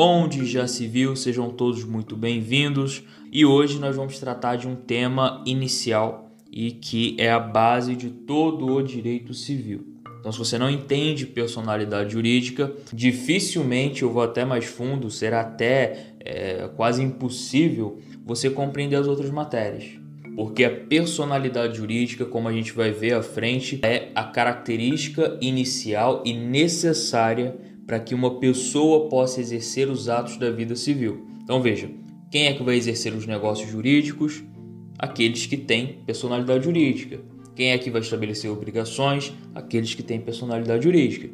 onde já se viu, sejam todos muito bem-vindos. E hoje nós vamos tratar de um tema inicial e que é a base de todo o direito civil. Então, se você não entende personalidade jurídica, dificilmente, eu vou até mais fundo, será até é, quase impossível você compreender as outras matérias. Porque a personalidade jurídica, como a gente vai ver à frente, é a característica inicial e necessária para que uma pessoa possa exercer os atos da vida civil. Então veja, quem é que vai exercer os negócios jurídicos? Aqueles que têm personalidade jurídica. Quem é que vai estabelecer obrigações? Aqueles que têm personalidade jurídica.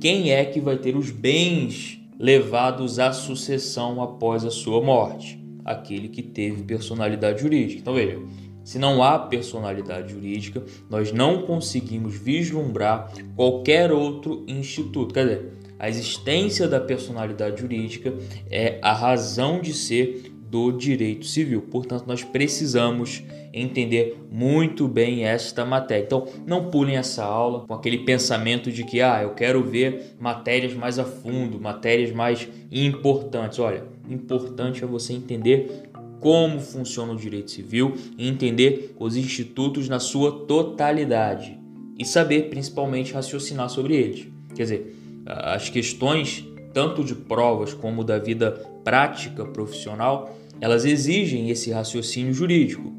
Quem é que vai ter os bens levados à sucessão após a sua morte? Aquele que teve personalidade jurídica. Então veja, se não há personalidade jurídica, nós não conseguimos vislumbrar qualquer outro instituto. Quer dizer, a existência da personalidade jurídica é a razão de ser do direito civil. Portanto, nós precisamos entender muito bem esta matéria. Então, não pulem essa aula com aquele pensamento de que ah, eu quero ver matérias mais a fundo, matérias mais importantes. Olha, importante é você entender como funciona o direito civil e entender os institutos na sua totalidade e saber principalmente raciocinar sobre eles. Quer dizer, as questões, tanto de provas como da vida prática profissional, elas exigem esse raciocínio jurídico.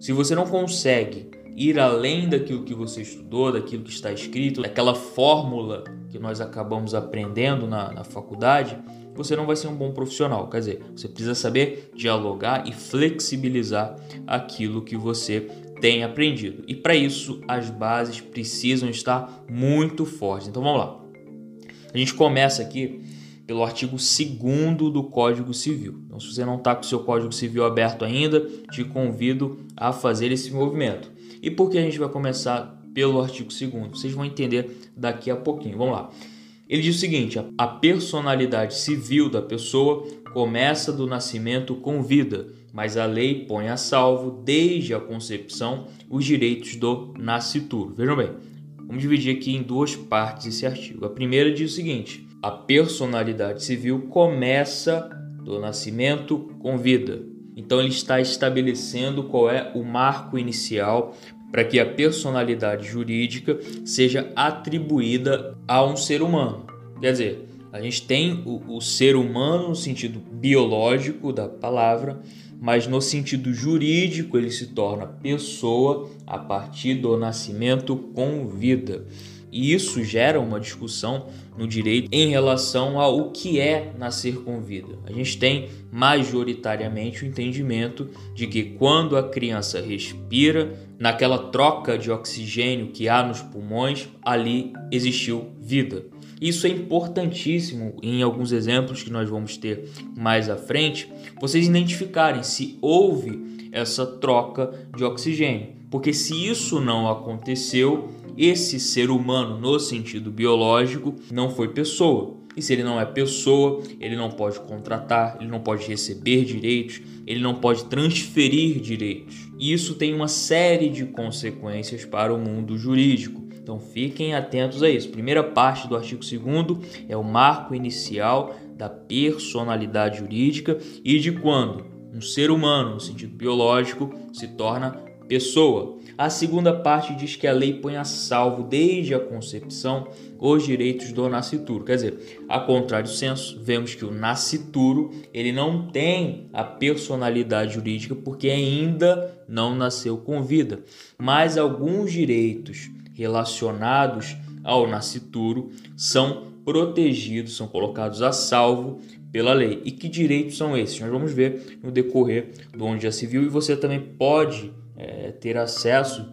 Se você não consegue ir além daquilo que você estudou, daquilo que está escrito, daquela fórmula que nós acabamos aprendendo na, na faculdade, você não vai ser um bom profissional. Quer dizer, você precisa saber dialogar e flexibilizar aquilo que você tem aprendido. E para isso, as bases precisam estar muito fortes. Então vamos lá. A gente começa aqui pelo artigo 2 do Código Civil. Então, se você não está com o seu Código Civil aberto ainda, te convido a fazer esse movimento. E por que a gente vai começar pelo artigo 2? Vocês vão entender daqui a pouquinho. Vamos lá. Ele diz o seguinte: a personalidade civil da pessoa começa do nascimento com vida, mas a lei põe a salvo, desde a concepção, os direitos do nascituro. Vejam bem, Vamos dividir aqui em duas partes esse artigo. A primeira diz o seguinte: a personalidade civil começa do nascimento com vida. Então ele está estabelecendo qual é o marco inicial para que a personalidade jurídica seja atribuída a um ser humano. Quer dizer, a gente tem o, o ser humano no sentido biológico da palavra, mas no sentido jurídico ele se torna pessoa a partir do nascimento com vida. E isso gera uma discussão no direito em relação ao que é nascer com vida. A gente tem majoritariamente o entendimento de que quando a criança respira, naquela troca de oxigênio que há nos pulmões, ali existiu vida. Isso é importantíssimo em alguns exemplos que nós vamos ter mais à frente, vocês identificarem se houve essa troca de oxigênio. Porque se isso não aconteceu, esse ser humano, no sentido biológico, não foi pessoa. E se ele não é pessoa, ele não pode contratar, ele não pode receber direitos, ele não pode transferir direitos. E isso tem uma série de consequências para o mundo jurídico. Então fiquem atentos a isso. Primeira parte do artigo 2 é o marco inicial da personalidade jurídica e de quando um ser humano, no sentido biológico, se torna pessoa. A segunda parte diz que a lei põe a salvo desde a concepção os direitos do nascituro. Quer dizer, a contrário senso, vemos que o nascituro ele não tem a personalidade jurídica porque ainda não nasceu com vida, mas alguns direitos relacionados ao nascituro são protegidos, são colocados a salvo pela lei. E que direitos são esses? Nós vamos ver no decorrer do onde já se viu e você também pode é, ter acesso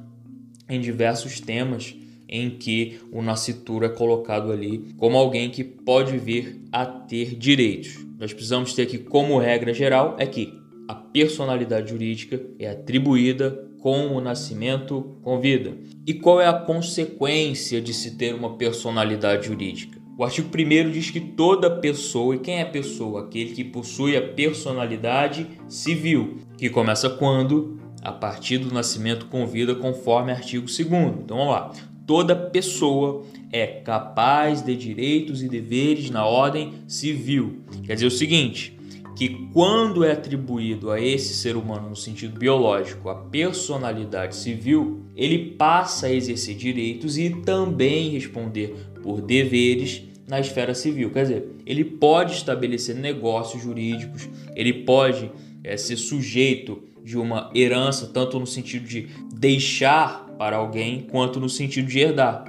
em diversos temas em que o nascituro é colocado ali como alguém que pode vir a ter direitos. Nós precisamos ter aqui como regra geral é que a personalidade jurídica é atribuída com o nascimento com vida. E qual é a consequência de se ter uma personalidade jurídica? O artigo 1 diz que toda pessoa, e quem é pessoa? Aquele que possui a personalidade civil, que começa quando? A partir do nascimento com vida, conforme artigo 2. Então vamos lá. toda pessoa é capaz de direitos e deveres na ordem civil. Quer dizer o seguinte, que quando é atribuído a esse ser humano no sentido biológico a personalidade civil, ele passa a exercer direitos e também responder por deveres na esfera civil. Quer dizer, ele pode estabelecer negócios jurídicos, ele pode é, ser sujeito de uma herança, tanto no sentido de deixar para alguém, quanto no sentido de herdar.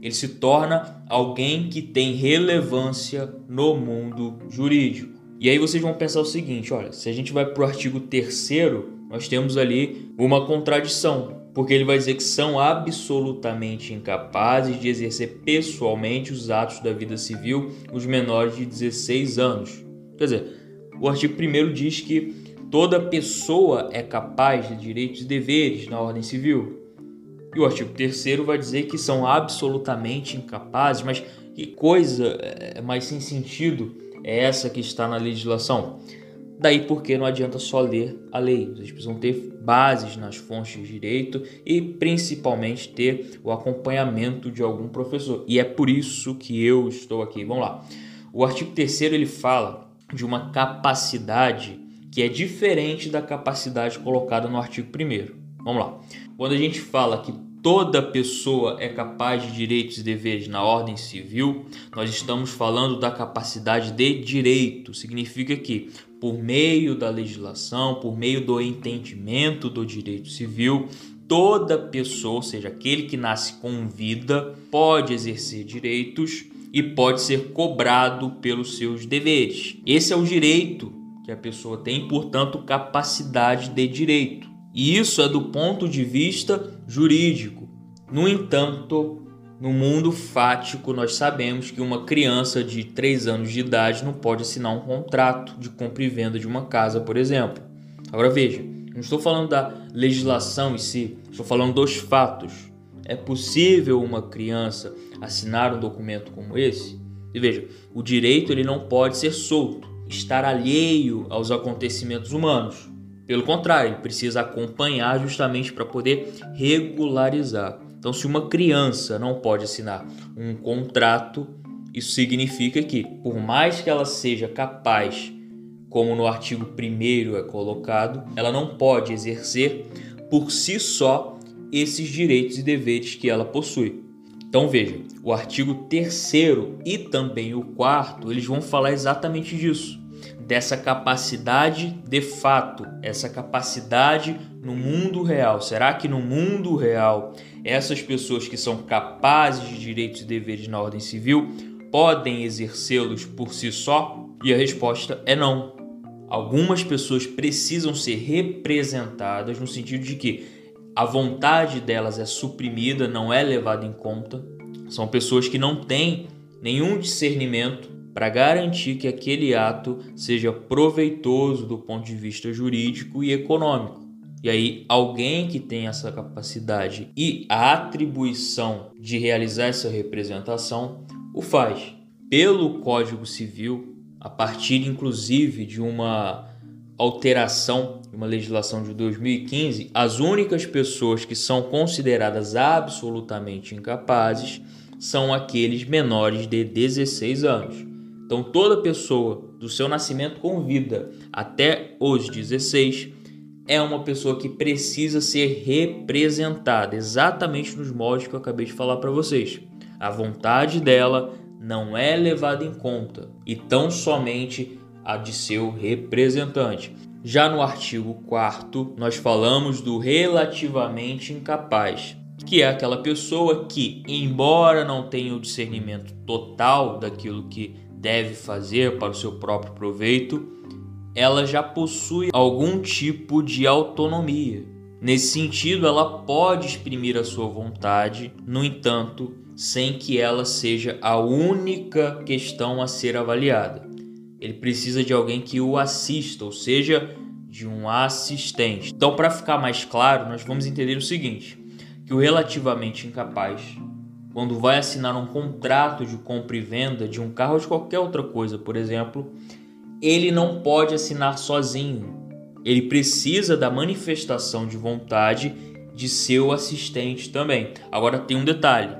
Ele se torna alguém que tem relevância no mundo jurídico. E aí vocês vão pensar o seguinte: olha, se a gente vai para o artigo 3, nós temos ali uma contradição, porque ele vai dizer que são absolutamente incapazes de exercer pessoalmente os atos da vida civil os menores de 16 anos. Quer dizer, o artigo 1 diz que toda pessoa é capaz de direitos e deveres na ordem civil. E o artigo 3 vai dizer que são absolutamente incapazes, mas que coisa é, mais sem sentido é essa que está na legislação? Daí porque não adianta só ler a lei, vocês precisam ter bases nas fontes de direito e principalmente ter o acompanhamento de algum professor. E é por isso que eu estou aqui. Vamos lá. O artigo 3 ele fala de uma capacidade que é diferente da capacidade colocada no artigo 1 Vamos lá. Quando a gente fala que toda pessoa é capaz de direitos e deveres na ordem civil, nós estamos falando da capacidade de direito. Significa que, por meio da legislação, por meio do entendimento do direito civil, toda pessoa, ou seja, aquele que nasce com vida, pode exercer direitos e pode ser cobrado pelos seus deveres. Esse é o direito que a pessoa tem, portanto, capacidade de direito. E isso é do ponto de vista jurídico. No entanto, no mundo fático, nós sabemos que uma criança de 3 anos de idade não pode assinar um contrato de compra e venda de uma casa, por exemplo. Agora veja, não estou falando da legislação em si, estou falando dos fatos. É possível uma criança assinar um documento como esse? E veja, o direito ele não pode ser solto, estar alheio aos acontecimentos humanos. Pelo contrário, precisa acompanhar justamente para poder regularizar. Então, se uma criança não pode assinar um contrato, isso significa que, por mais que ela seja capaz, como no artigo 1 é colocado, ela não pode exercer por si só esses direitos e deveres que ela possui. Então veja, o artigo 3 e também o 4, eles vão falar exatamente disso dessa capacidade de fato, essa capacidade no mundo real. Será que no mundo real essas pessoas que são capazes de direitos e deveres na ordem civil podem exercê-los por si só? E a resposta é não. Algumas pessoas precisam ser representadas no sentido de que a vontade delas é suprimida, não é levada em conta. São pessoas que não têm nenhum discernimento para garantir que aquele ato seja proveitoso do ponto de vista jurídico e econômico. E aí, alguém que tem essa capacidade e a atribuição de realizar essa representação o faz. Pelo Código Civil, a partir inclusive de uma alteração de uma legislação de 2015, as únicas pessoas que são consideradas absolutamente incapazes são aqueles menores de 16 anos. Então, toda pessoa do seu nascimento com vida até os 16 é uma pessoa que precisa ser representada exatamente nos moldes que eu acabei de falar para vocês. A vontade dela não é levada em conta e tão somente a de seu representante. Já no artigo 4 nós falamos do relativamente incapaz, que é aquela pessoa que, embora não tenha o discernimento total daquilo que deve fazer para o seu próprio proveito, ela já possui algum tipo de autonomia. Nesse sentido, ela pode exprimir a sua vontade, no entanto, sem que ela seja a única questão a ser avaliada. Ele precisa de alguém que o assista, ou seja, de um assistente. Então, para ficar mais claro, nós vamos entender o seguinte: que o relativamente incapaz quando vai assinar um contrato de compra e venda de um carro ou de qualquer outra coisa, por exemplo, ele não pode assinar sozinho. Ele precisa da manifestação de vontade de seu assistente também. Agora tem um detalhe: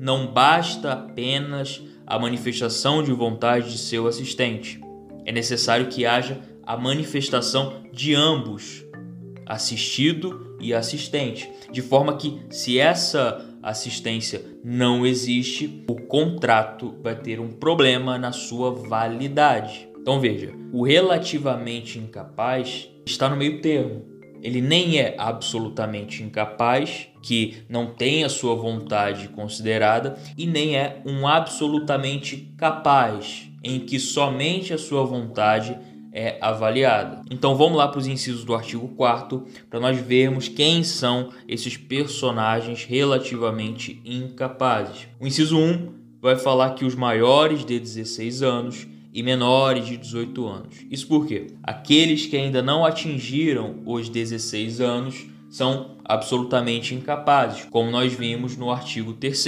não basta apenas a manifestação de vontade de seu assistente. É necessário que haja a manifestação de ambos, assistido e assistente, de forma que, se essa assistência não existe, o contrato vai ter um problema na sua validade. Então veja, o relativamente incapaz está no meio termo. Ele nem é absolutamente incapaz, que não tem a sua vontade considerada, e nem é um absolutamente capaz, em que somente a sua vontade é avaliada. Então vamos lá para os incisos do artigo 4 para nós vermos quem são esses personagens relativamente incapazes. O inciso 1 vai falar que os maiores de 16 anos e menores de 18 anos. Isso porque aqueles que ainda não atingiram os 16 anos são absolutamente incapazes, como nós vimos no artigo 3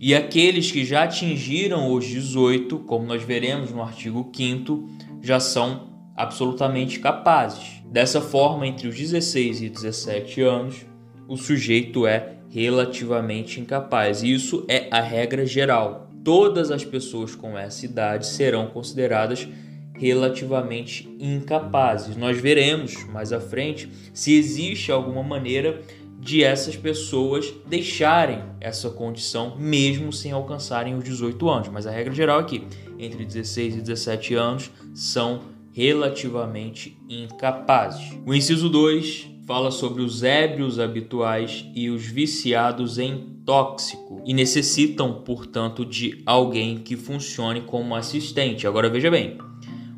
E aqueles que já atingiram os 18, como nós veremos no artigo 5 já são absolutamente capazes. Dessa forma, entre os 16 e 17 anos, o sujeito é relativamente incapaz. Isso é a regra geral. Todas as pessoas com essa idade serão consideradas relativamente incapazes. Nós veremos mais à frente se existe alguma maneira de essas pessoas deixarem essa condição mesmo sem alcançarem os 18 anos. Mas a regra geral é que entre 16 e 17 anos são relativamente incapazes. O inciso 2 fala sobre os ébrios habituais e os viciados em tóxico e necessitam, portanto, de alguém que funcione como assistente. Agora veja bem,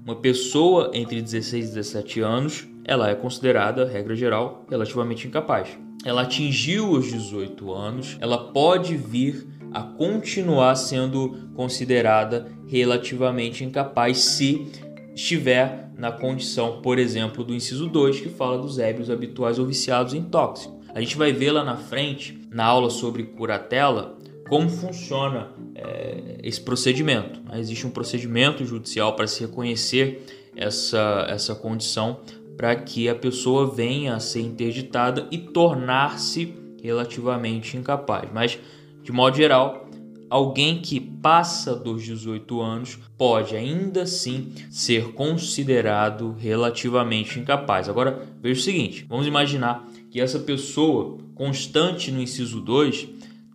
uma pessoa entre 16 e 17 anos, ela é considerada, regra geral, relativamente incapaz. Ela atingiu os 18 anos, ela pode vir a continuar sendo considerada relativamente incapaz se estiver na condição, por exemplo, do inciso 2, que fala dos ébrios habituais ou viciados em tóxico. A gente vai ver lá na frente, na aula sobre curatela, como funciona é, esse procedimento. Existe um procedimento judicial para se reconhecer essa, essa condição para que a pessoa venha a ser interditada e tornar-se relativamente incapaz. Mas, de modo geral, alguém que passa dos 18 anos pode ainda assim ser considerado relativamente incapaz. Agora, veja o seguinte: vamos imaginar que essa pessoa constante no inciso 2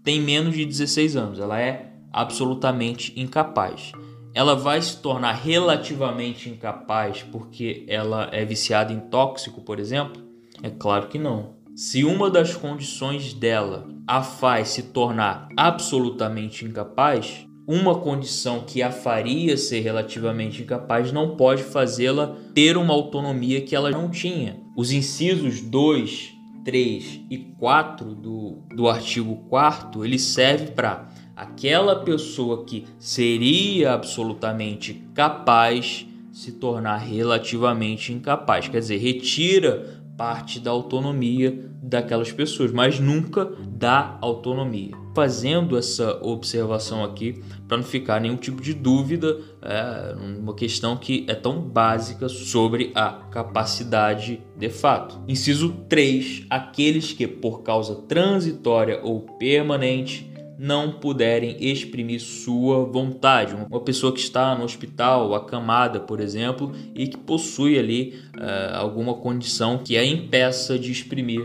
tem menos de 16 anos, ela é absolutamente incapaz. Ela vai se tornar relativamente incapaz porque ela é viciada em tóxico, por exemplo? É claro que não. Se uma das condições dela a faz se tornar absolutamente incapaz, uma condição que a faria ser relativamente incapaz não pode fazê-la ter uma autonomia que ela não tinha. Os incisos 2, 3 e 4 do, do artigo 4 ele serve para aquela pessoa que seria absolutamente capaz se tornar relativamente incapaz. Quer dizer, retira parte da autonomia daquelas pessoas, mas nunca da autonomia. Fazendo essa observação aqui, para não ficar nenhum tipo de dúvida, é uma questão que é tão básica sobre a capacidade de fato. Inciso 3: aqueles que, por causa transitória ou permanente, não puderem exprimir sua vontade. Uma pessoa que está no hospital, acamada, por exemplo, e que possui ali uh, alguma condição que a impeça de exprimir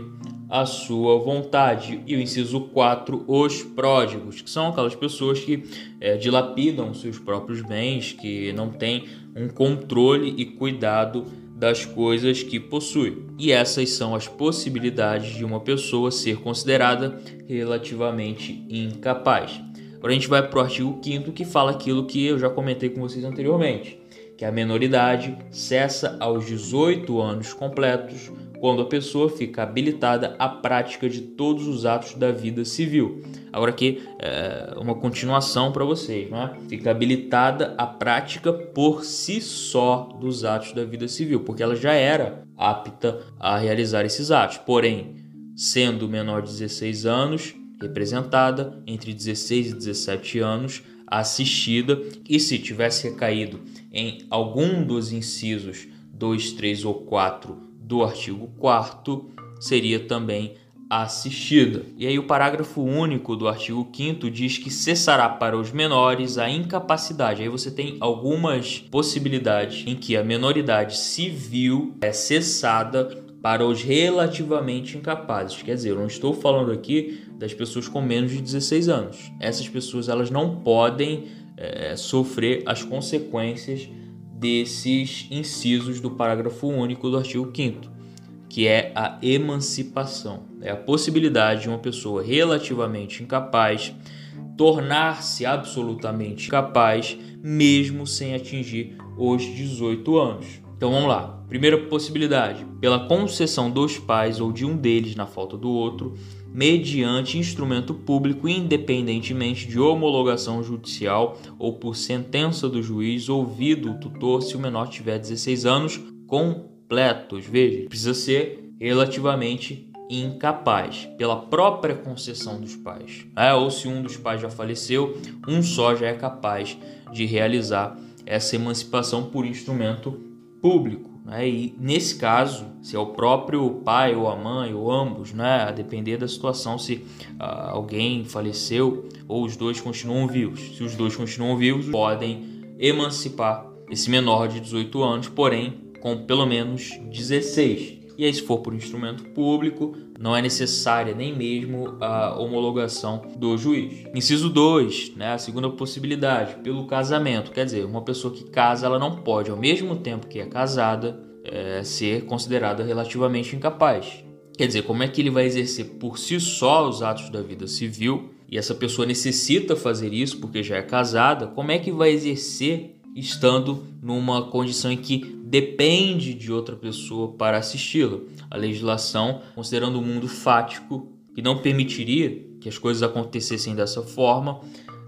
a sua vontade. E o inciso 4, os pródigos, que são aquelas pessoas que é, dilapidam seus próprios bens, que não têm um controle e cuidado das coisas que possui. E essas são as possibilidades de uma pessoa ser considerada relativamente incapaz. Agora a gente vai para o artigo 5 que fala aquilo que eu já comentei com vocês anteriormente, que a menoridade cessa aos 18 anos completos quando a pessoa fica habilitada à prática de todos os atos da vida civil. Agora aqui é uma continuação para vocês, né? Fica habilitada à prática por si só dos atos da vida civil, porque ela já era apta a realizar esses atos. Porém, sendo menor de 16 anos, representada entre 16 e 17 anos, assistida e se tivesse recaído em algum dos incisos 2, 3 ou 4 do artigo 4 seria também assistida. E aí o parágrafo único do artigo 5 diz que cessará para os menores a incapacidade. Aí você tem algumas possibilidades em que a menoridade civil é cessada para os relativamente incapazes. Quer dizer, eu não estou falando aqui das pessoas com menos de 16 anos. Essas pessoas elas não podem é, sofrer as consequências desses incisos do parágrafo único do artigo 5 que é a emancipação. É a possibilidade de uma pessoa relativamente incapaz tornar-se absolutamente capaz, mesmo sem atingir os 18 anos. Então vamos lá. Primeira possibilidade: pela concessão dos pais ou de um deles na falta do outro, mediante instrumento público, independentemente de homologação judicial ou por sentença do juiz, ouvido o tutor se o menor tiver 16 anos completos. Veja, precisa ser relativamente incapaz pela própria concessão dos pais. É, ou se um dos pais já faleceu, um só já é capaz de realizar essa emancipação por instrumento público. Né? E nesse caso, se é o próprio pai ou a mãe ou ambos, né? a depender da situação, se uh, alguém faleceu ou os dois continuam vivos. Se os dois continuam vivos, podem emancipar esse menor de 18 anos, porém com pelo menos 16. E aí, se for por instrumento público, não é necessária nem mesmo a homologação do juiz. Inciso 2, né, a segunda possibilidade, pelo casamento. Quer dizer, uma pessoa que casa, ela não pode, ao mesmo tempo que é casada, é, ser considerada relativamente incapaz. Quer dizer, como é que ele vai exercer por si só os atos da vida civil e essa pessoa necessita fazer isso porque já é casada? Como é que vai exercer estando numa condição em que depende de outra pessoa para assisti-la. A legislação, considerando o mundo fático, que não permitiria que as coisas acontecessem dessa forma,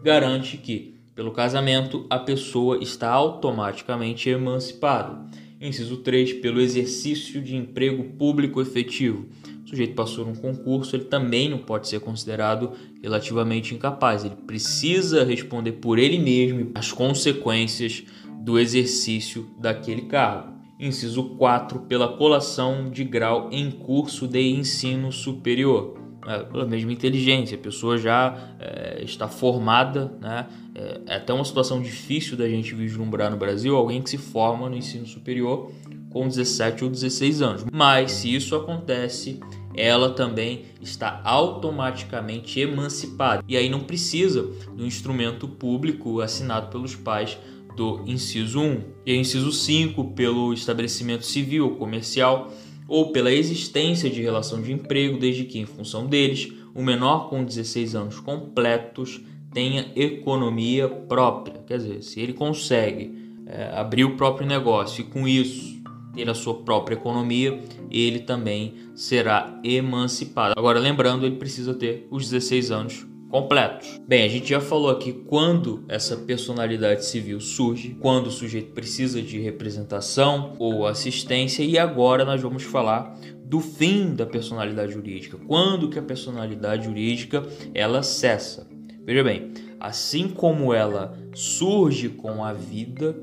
garante que, pelo casamento, a pessoa está automaticamente emancipada. Inciso 3, pelo exercício de emprego público efetivo. O sujeito passou num concurso, ele também não pode ser considerado relativamente incapaz. Ele precisa responder por ele mesmo as consequêncies do exercício daquele cargo. Inciso 4, pela colação de grau em curso de ensino superior. É, pela mesma inteligência, a pessoa já é, está formada, né? É, é até uma situação difícil da gente vislumbrar no Brasil alguém que se forma no ensino superior com 17 ou 16 anos. Mas se isso acontece, ela também está automaticamente emancipada. E aí não precisa do instrumento público assinado pelos pais do inciso 1 e inciso 5 pelo estabelecimento civil ou comercial ou pela existência de relação de emprego, desde que, em função deles, o menor com 16 anos completos tenha economia própria. Quer dizer, se ele consegue é, abrir o próprio negócio e, com isso, ter a sua própria economia, ele também será emancipado. Agora, lembrando, ele precisa ter os 16 anos completos. Bem, a gente já falou aqui quando essa personalidade civil surge, quando o sujeito precisa de representação ou assistência e agora nós vamos falar do fim da personalidade jurídica. Quando que a personalidade jurídica ela cessa? Veja bem, assim como ela surge com a vida,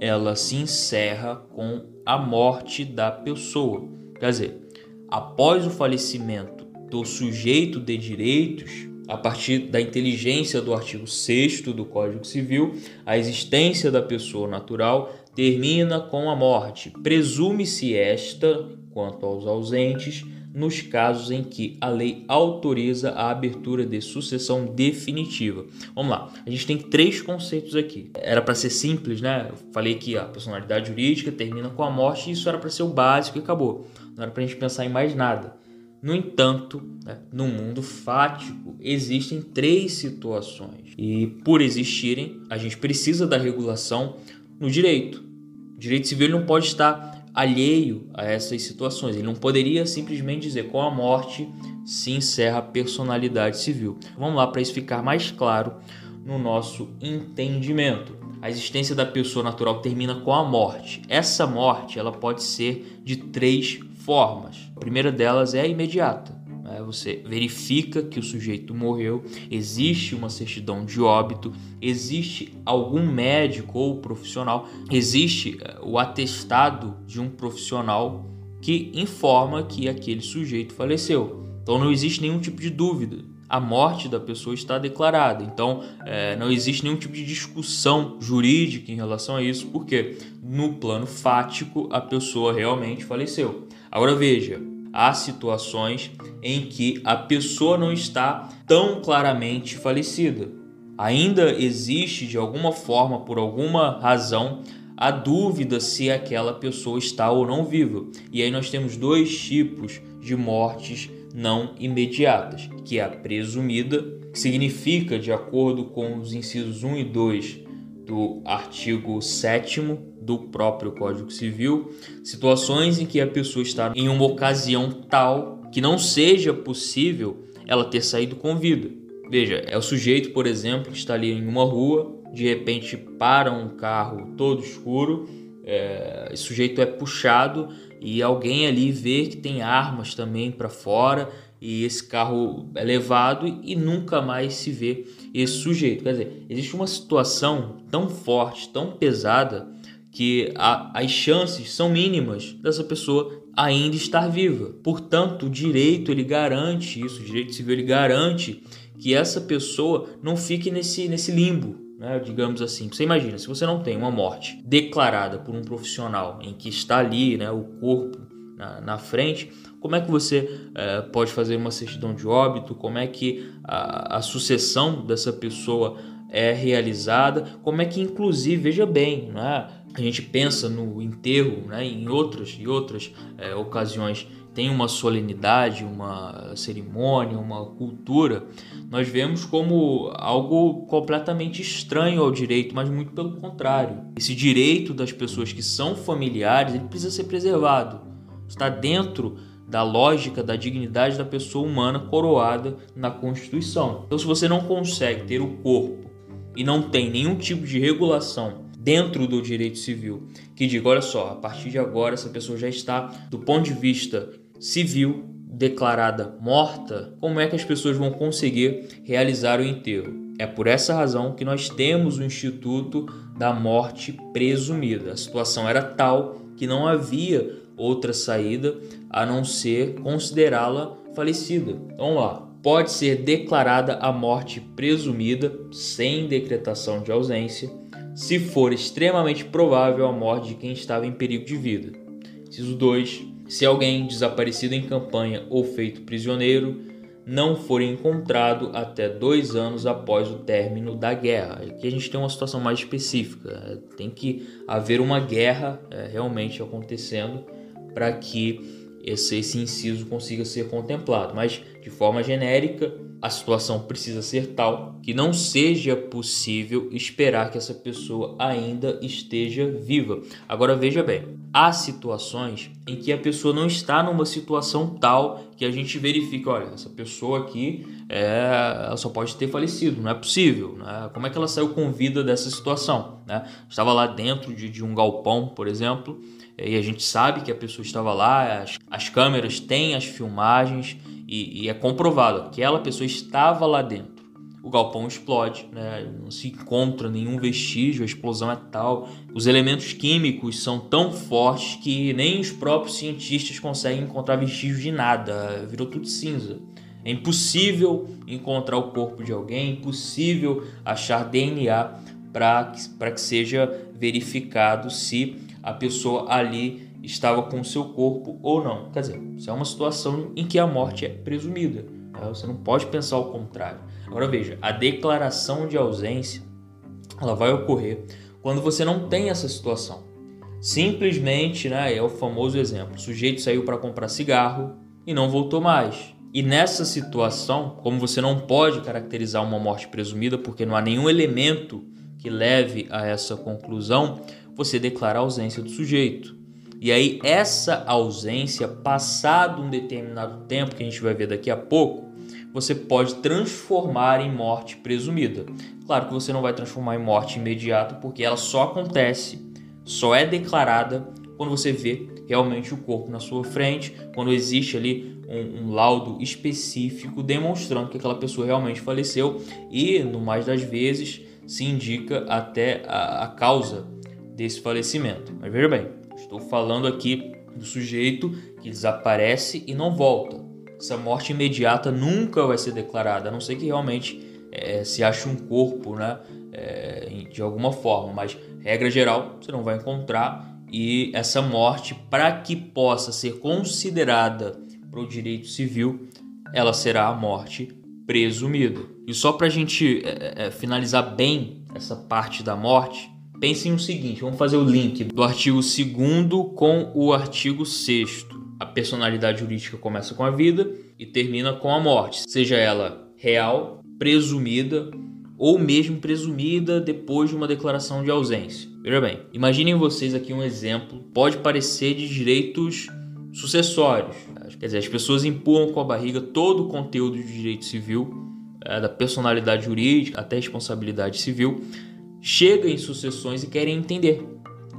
ela se encerra com a morte da pessoa. Quer dizer, após o falecimento do sujeito de direitos, a partir da inteligência do artigo 6 do Código Civil, a existência da pessoa natural termina com a morte. Presume-se esta, quanto aos ausentes, nos casos em que a lei autoriza a abertura de sucessão definitiva. Vamos lá, a gente tem três conceitos aqui. Era para ser simples, né? Eu falei que a personalidade jurídica termina com a morte, e isso era para ser o básico e acabou. Não era para a gente pensar em mais nada. No entanto, né, no mundo fático existem três situações e, por existirem, a gente precisa da regulação no direito. O direito civil não pode estar alheio a essas situações. Ele não poderia simplesmente dizer com a morte se encerra a personalidade civil. Vamos lá para isso ficar mais claro no nosso entendimento. A existência da pessoa natural termina com a morte. Essa morte ela pode ser de três formas. A primeira delas é a imediata. Né? Você verifica que o sujeito morreu, existe uma certidão de óbito, existe algum médico ou profissional, existe eh, o atestado de um profissional que informa que aquele sujeito faleceu. Então não existe nenhum tipo de dúvida. A morte da pessoa está declarada. Então é, não existe nenhum tipo de discussão jurídica em relação a isso, porque no plano fático a pessoa realmente faleceu. Agora veja, há situações em que a pessoa não está tão claramente falecida. Ainda existe de alguma forma, por alguma razão, a dúvida se aquela pessoa está ou não viva. E aí nós temos dois tipos de mortes não imediatas, que é a presumida, que significa, de acordo com os incisos 1 e 2 do artigo 7 do próprio Código Civil, situações em que a pessoa está em uma ocasião tal que não seja possível ela ter saído com vida. Veja, é o sujeito, por exemplo, que está ali em uma rua, de repente para um carro todo escuro, é, esse sujeito é puxado e alguém ali vê que tem armas também para fora e esse carro é levado e nunca mais se vê esse sujeito. Quer dizer, existe uma situação tão forte, tão pesada que a, as chances são mínimas dessa pessoa ainda estar viva. Portanto, o direito ele garante isso, o direito civil ele garante que essa pessoa não fique nesse, nesse limbo, né, digamos assim. Você imagina, se você não tem uma morte declarada por um profissional em que está ali né, o corpo na, na frente, como é que você é, pode fazer uma certidão de óbito? Como é que a, a sucessão dessa pessoa é realizada? Como é que, inclusive, veja bem, né, a gente pensa no enterro né, em outras e outras é, ocasiões tem uma solenidade, uma cerimônia, uma cultura, nós vemos como algo completamente estranho ao direito, mas muito pelo contrário. Esse direito das pessoas que são familiares, ele precisa ser preservado. Está dentro da lógica da dignidade da pessoa humana coroada na Constituição. Então, se você não consegue ter o corpo e não tem nenhum tipo de regulação dentro do direito civil que diga, olha só, a partir de agora essa pessoa já está do ponto de vista civil declarada morta, como é que as pessoas vão conseguir realizar o enterro? É por essa razão que nós temos o Instituto da Morte Presumida. A situação era tal que não havia outra saída a não ser considerá-la falecida. Então, vamos lá. Pode ser declarada a morte presumida sem decretação de ausência, se for extremamente provável a morte de quem estava em perigo de vida. Inciso 2. Se alguém desaparecido em campanha ou feito prisioneiro não for encontrado até dois anos após o término da guerra. Aqui a gente tem uma situação mais específica. Tem que haver uma guerra é, realmente acontecendo para que esse, esse inciso consiga ser contemplado. Mas, de forma genérica, a situação precisa ser tal que não seja possível esperar que essa pessoa ainda esteja viva. Agora veja bem, há situações em que a pessoa não está numa situação tal que a gente verifica, olha, essa pessoa aqui é, ela só pode ter falecido, não é possível. Né? Como é que ela saiu com vida dessa situação? Né? Estava lá dentro de, de um galpão, por exemplo, e a gente sabe que a pessoa estava lá, as, as câmeras têm as filmagens e, e, é comprovado que aquela pessoa estava lá dentro. O galpão explode, né? não se encontra nenhum vestígio, a explosão é tal. Os elementos químicos são tão fortes que nem os próprios cientistas conseguem encontrar vestígios de nada, virou tudo cinza. É impossível encontrar o corpo de alguém, é impossível achar DNA para que, que seja verificado se a pessoa ali estava com o seu corpo ou não. Quer dizer, isso é uma situação em que a morte é presumida. Tá? Você não pode pensar o contrário. Agora veja, a declaração de ausência ela vai ocorrer quando você não tem essa situação. Simplesmente, né, é o famoso exemplo: o sujeito saiu para comprar cigarro e não voltou mais. E nessa situação, como você não pode caracterizar uma morte presumida porque não há nenhum elemento que leve a essa conclusão, você declara a ausência do sujeito. E aí, essa ausência, passado um determinado tempo, que a gente vai ver daqui a pouco, você pode transformar em morte presumida. Claro que você não vai transformar em morte imediata, porque ela só acontece, só é declarada quando você vê realmente o corpo na sua frente, quando existe ali um, um, laudo específico demonstrando que aquela pessoa realmente faleceu e, no mais das vezes, se indica até a, a causa desse falecimento. Mas veja bem, estou falando aqui do sujeito que desaparece e não volta. essa morte imediata nunca vai ser declarada, a não ser que realmente é, se ache um corpo, né? É, de alguma forma, mas regra geral você não vai encontrar e essa morte, para que possa ser considerada para o direito civil, ela será a morte presumida. E só para a gente é, finalizar bem essa parte da morte, pensem no seguinte: vamos fazer o link do artigo 2 com o artigo 6. A personalidade jurídica começa com a vida e termina com a morte, seja ela real, presumida ou mesmo presumida depois de uma declaração de ausência. Veja bem, imaginem vocês aqui um exemplo, pode parecer de direitos sucessórios. Quer dizer, as pessoas empurram com a barriga todo o conteúdo de direito civil, é, da personalidade jurídica até responsabilidade civil, chega em sucessões e querem entender,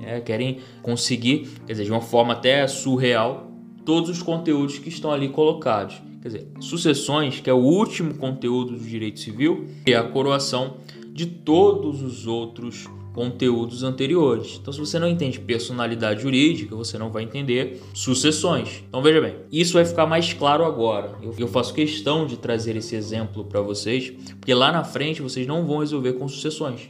é, querem conseguir, quer dizer, de uma forma até surreal, todos os conteúdos que estão ali colocados. Quer dizer, sucessões, que é o último conteúdo do direito civil, é a coroação de todos os outros conteúdos anteriores. Então, se você não entende personalidade jurídica, você não vai entender sucessões. Então, veja bem, isso vai ficar mais claro agora. Eu, eu faço questão de trazer esse exemplo para vocês, porque lá na frente vocês não vão resolver com sucessões.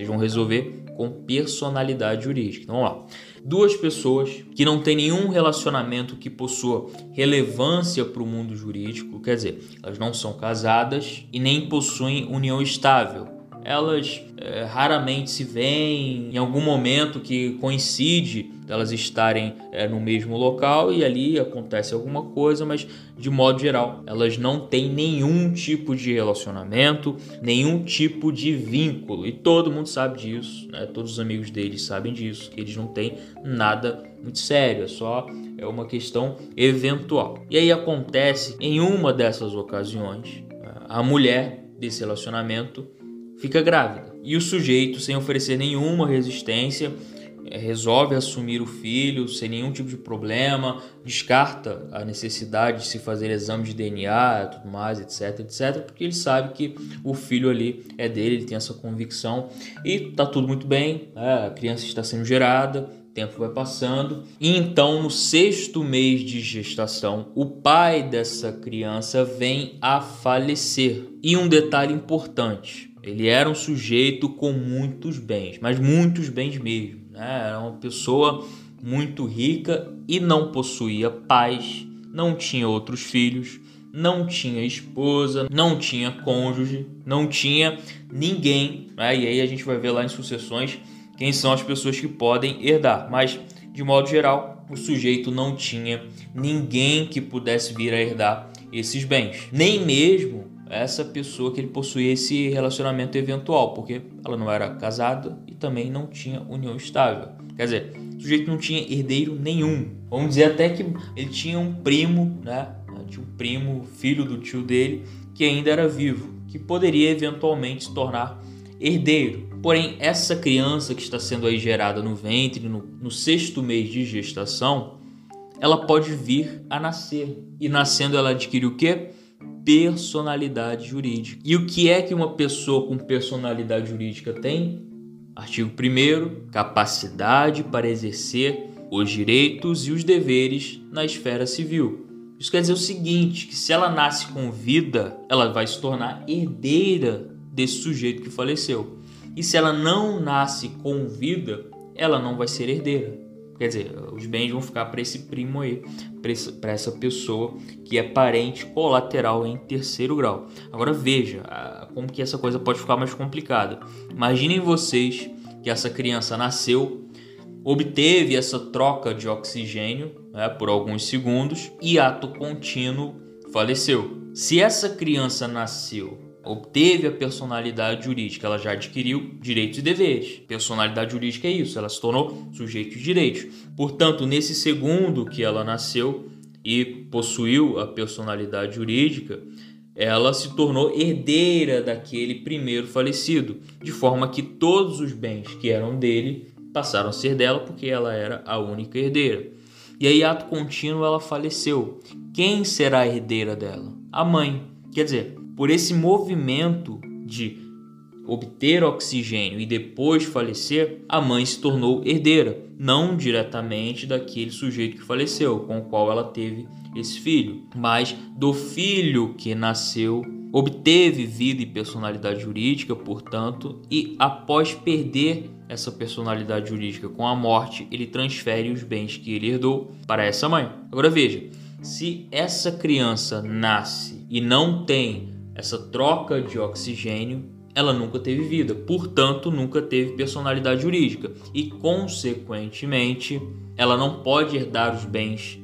Vocês vão resolver com personalidade jurídica. Então, vamos lá. Duas pessoas que não têm nenhum relacionamento que possua relevância para o mundo jurídico, quer dizer, elas não são casadas e nem possuem união estável elas é, raramente se veem em algum momento que coincide elas estarem é, no mesmo local e ali acontece alguma coisa, mas de modo geral elas não têm nenhum tipo de relacionamento, nenhum tipo de vínculo e todo mundo sabe disso, né? todos os amigos deles sabem disso, que eles não têm nada muito sério, é só é uma questão eventual. E aí acontece em uma dessas ocasiões a mulher desse relacionamento fica grávida. E o sujeito, sem oferecer nenhuma resistência, resolve assumir o filho sem nenhum tipo de problema, descarta a necessidade de se fazer exame de DNA, tudo mais, etc, etc, porque ele sabe que o filho ali é dele, ele tem essa convicção e tá tudo muito bem, né? a criança está sendo gerada, o tempo vai passando e então no sexto mês de gestação o pai dessa criança vem a falecer. E um detalhe importante, ele era um sujeito com muitos bens, mas muitos bens mesmo. Né? Era uma pessoa muito rica e não possuía pais, não tinha outros filhos, não tinha esposa, não tinha cônjuge, não tinha ninguém. Né? E aí a gente vai ver lá em sucessões quem são as pessoas que podem herdar. Mas, de modo geral, o sujeito não tinha ninguém que pudesse vir a herdar esses bens, nem mesmo essa pessoa que ele possuía esse relacionamento eventual, porque ela não era casada e também não tinha união estável. Quer dizer, o sujeito não tinha herdeiro nenhum. Vamos dizer até que ele tinha um primo, né? Tinha um primo, filho do tio dele, que ainda era vivo, que poderia eventualmente se tornar herdeiro. Porém, essa criança que está sendo aí gerada no ventre, no, no sexto mês de gestação, ela pode vir a nascer. E nascendo ela adquire o quê? Personalidade jurídica. E o que é que uma pessoa com personalidade jurídica tem? Artigo 1 capacidade para exercer os direitos e os deveres na esfera civil. Isso quer dizer o seguinte, que se ela nasce com vida, ela vai se tornar herdeira desse sujeito que faleceu. E se ela não nasce com vida, ela não vai ser herdeira. Quer dizer, os bens vão ficar para esse primo aí, para essa pessoa que é parente colateral em terceiro grau. Agora veja como que essa coisa pode ficar mais complicada. Imaginem vocês que essa criança nasceu, obteve essa troca de oxigênio né, por alguns segundos e ato contínuo faleceu. Se essa criança nasceu obteve a personalidade jurídica, ela já adquiriu direitos e deveres. Personalidade jurídica é isso, ela se tornou sujeito de direitos. Portanto, nesse segundo que ela nasceu e possuiu a personalidade jurídica, ela se tornou herdeira daquele primeiro falecido, de forma que todos os bens que eram dele passaram a ser dela porque ela era a única herdeira. E aí, ato contínuo, ela faleceu. Quem será a herdeira dela? A mãe. Quer dizer, por esse movimento de obter oxigênio e depois falecer, a mãe se tornou herdeira, não diretamente daquele sujeito que faleceu, com o qual ela teve esse filho, mas do filho que nasceu, obteve vida e personalidade jurídica, portanto, e após perder essa personalidade jurídica com a morte, ele transfere os bens que ele herdou para essa mãe. Agora veja, se essa criança nasce e não tem essa troca de oxigênio, ela nunca teve vida, portanto, nunca teve personalidade jurídica e, consequentemente, ela não pode herdar os bens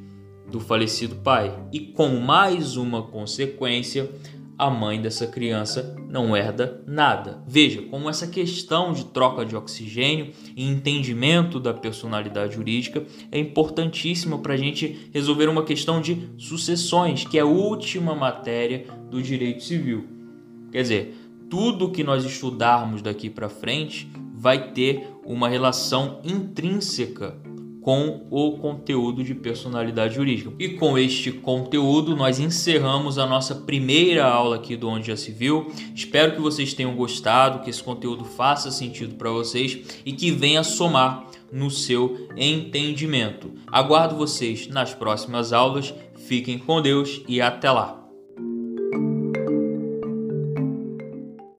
do falecido pai. E, como mais uma consequência, a mãe dessa criança não herda nada. Veja como essa questão de troca de oxigênio e entendimento da personalidade jurídica é importantíssima para a gente resolver uma questão de sucessões, que é a última matéria do direito civil. Quer dizer, tudo que nós estudarmos daqui para frente vai ter uma relação intrínseca com o conteúdo de personalidade jurídica. E com este conteúdo, nós encerramos a nossa primeira aula aqui do Onde Já Se Viu. Espero que vocês tenham gostado, que esse conteúdo faça sentido para vocês e que venha somar no seu entendimento. Aguardo vocês nas próximas aulas. Fiquem com Deus e até lá!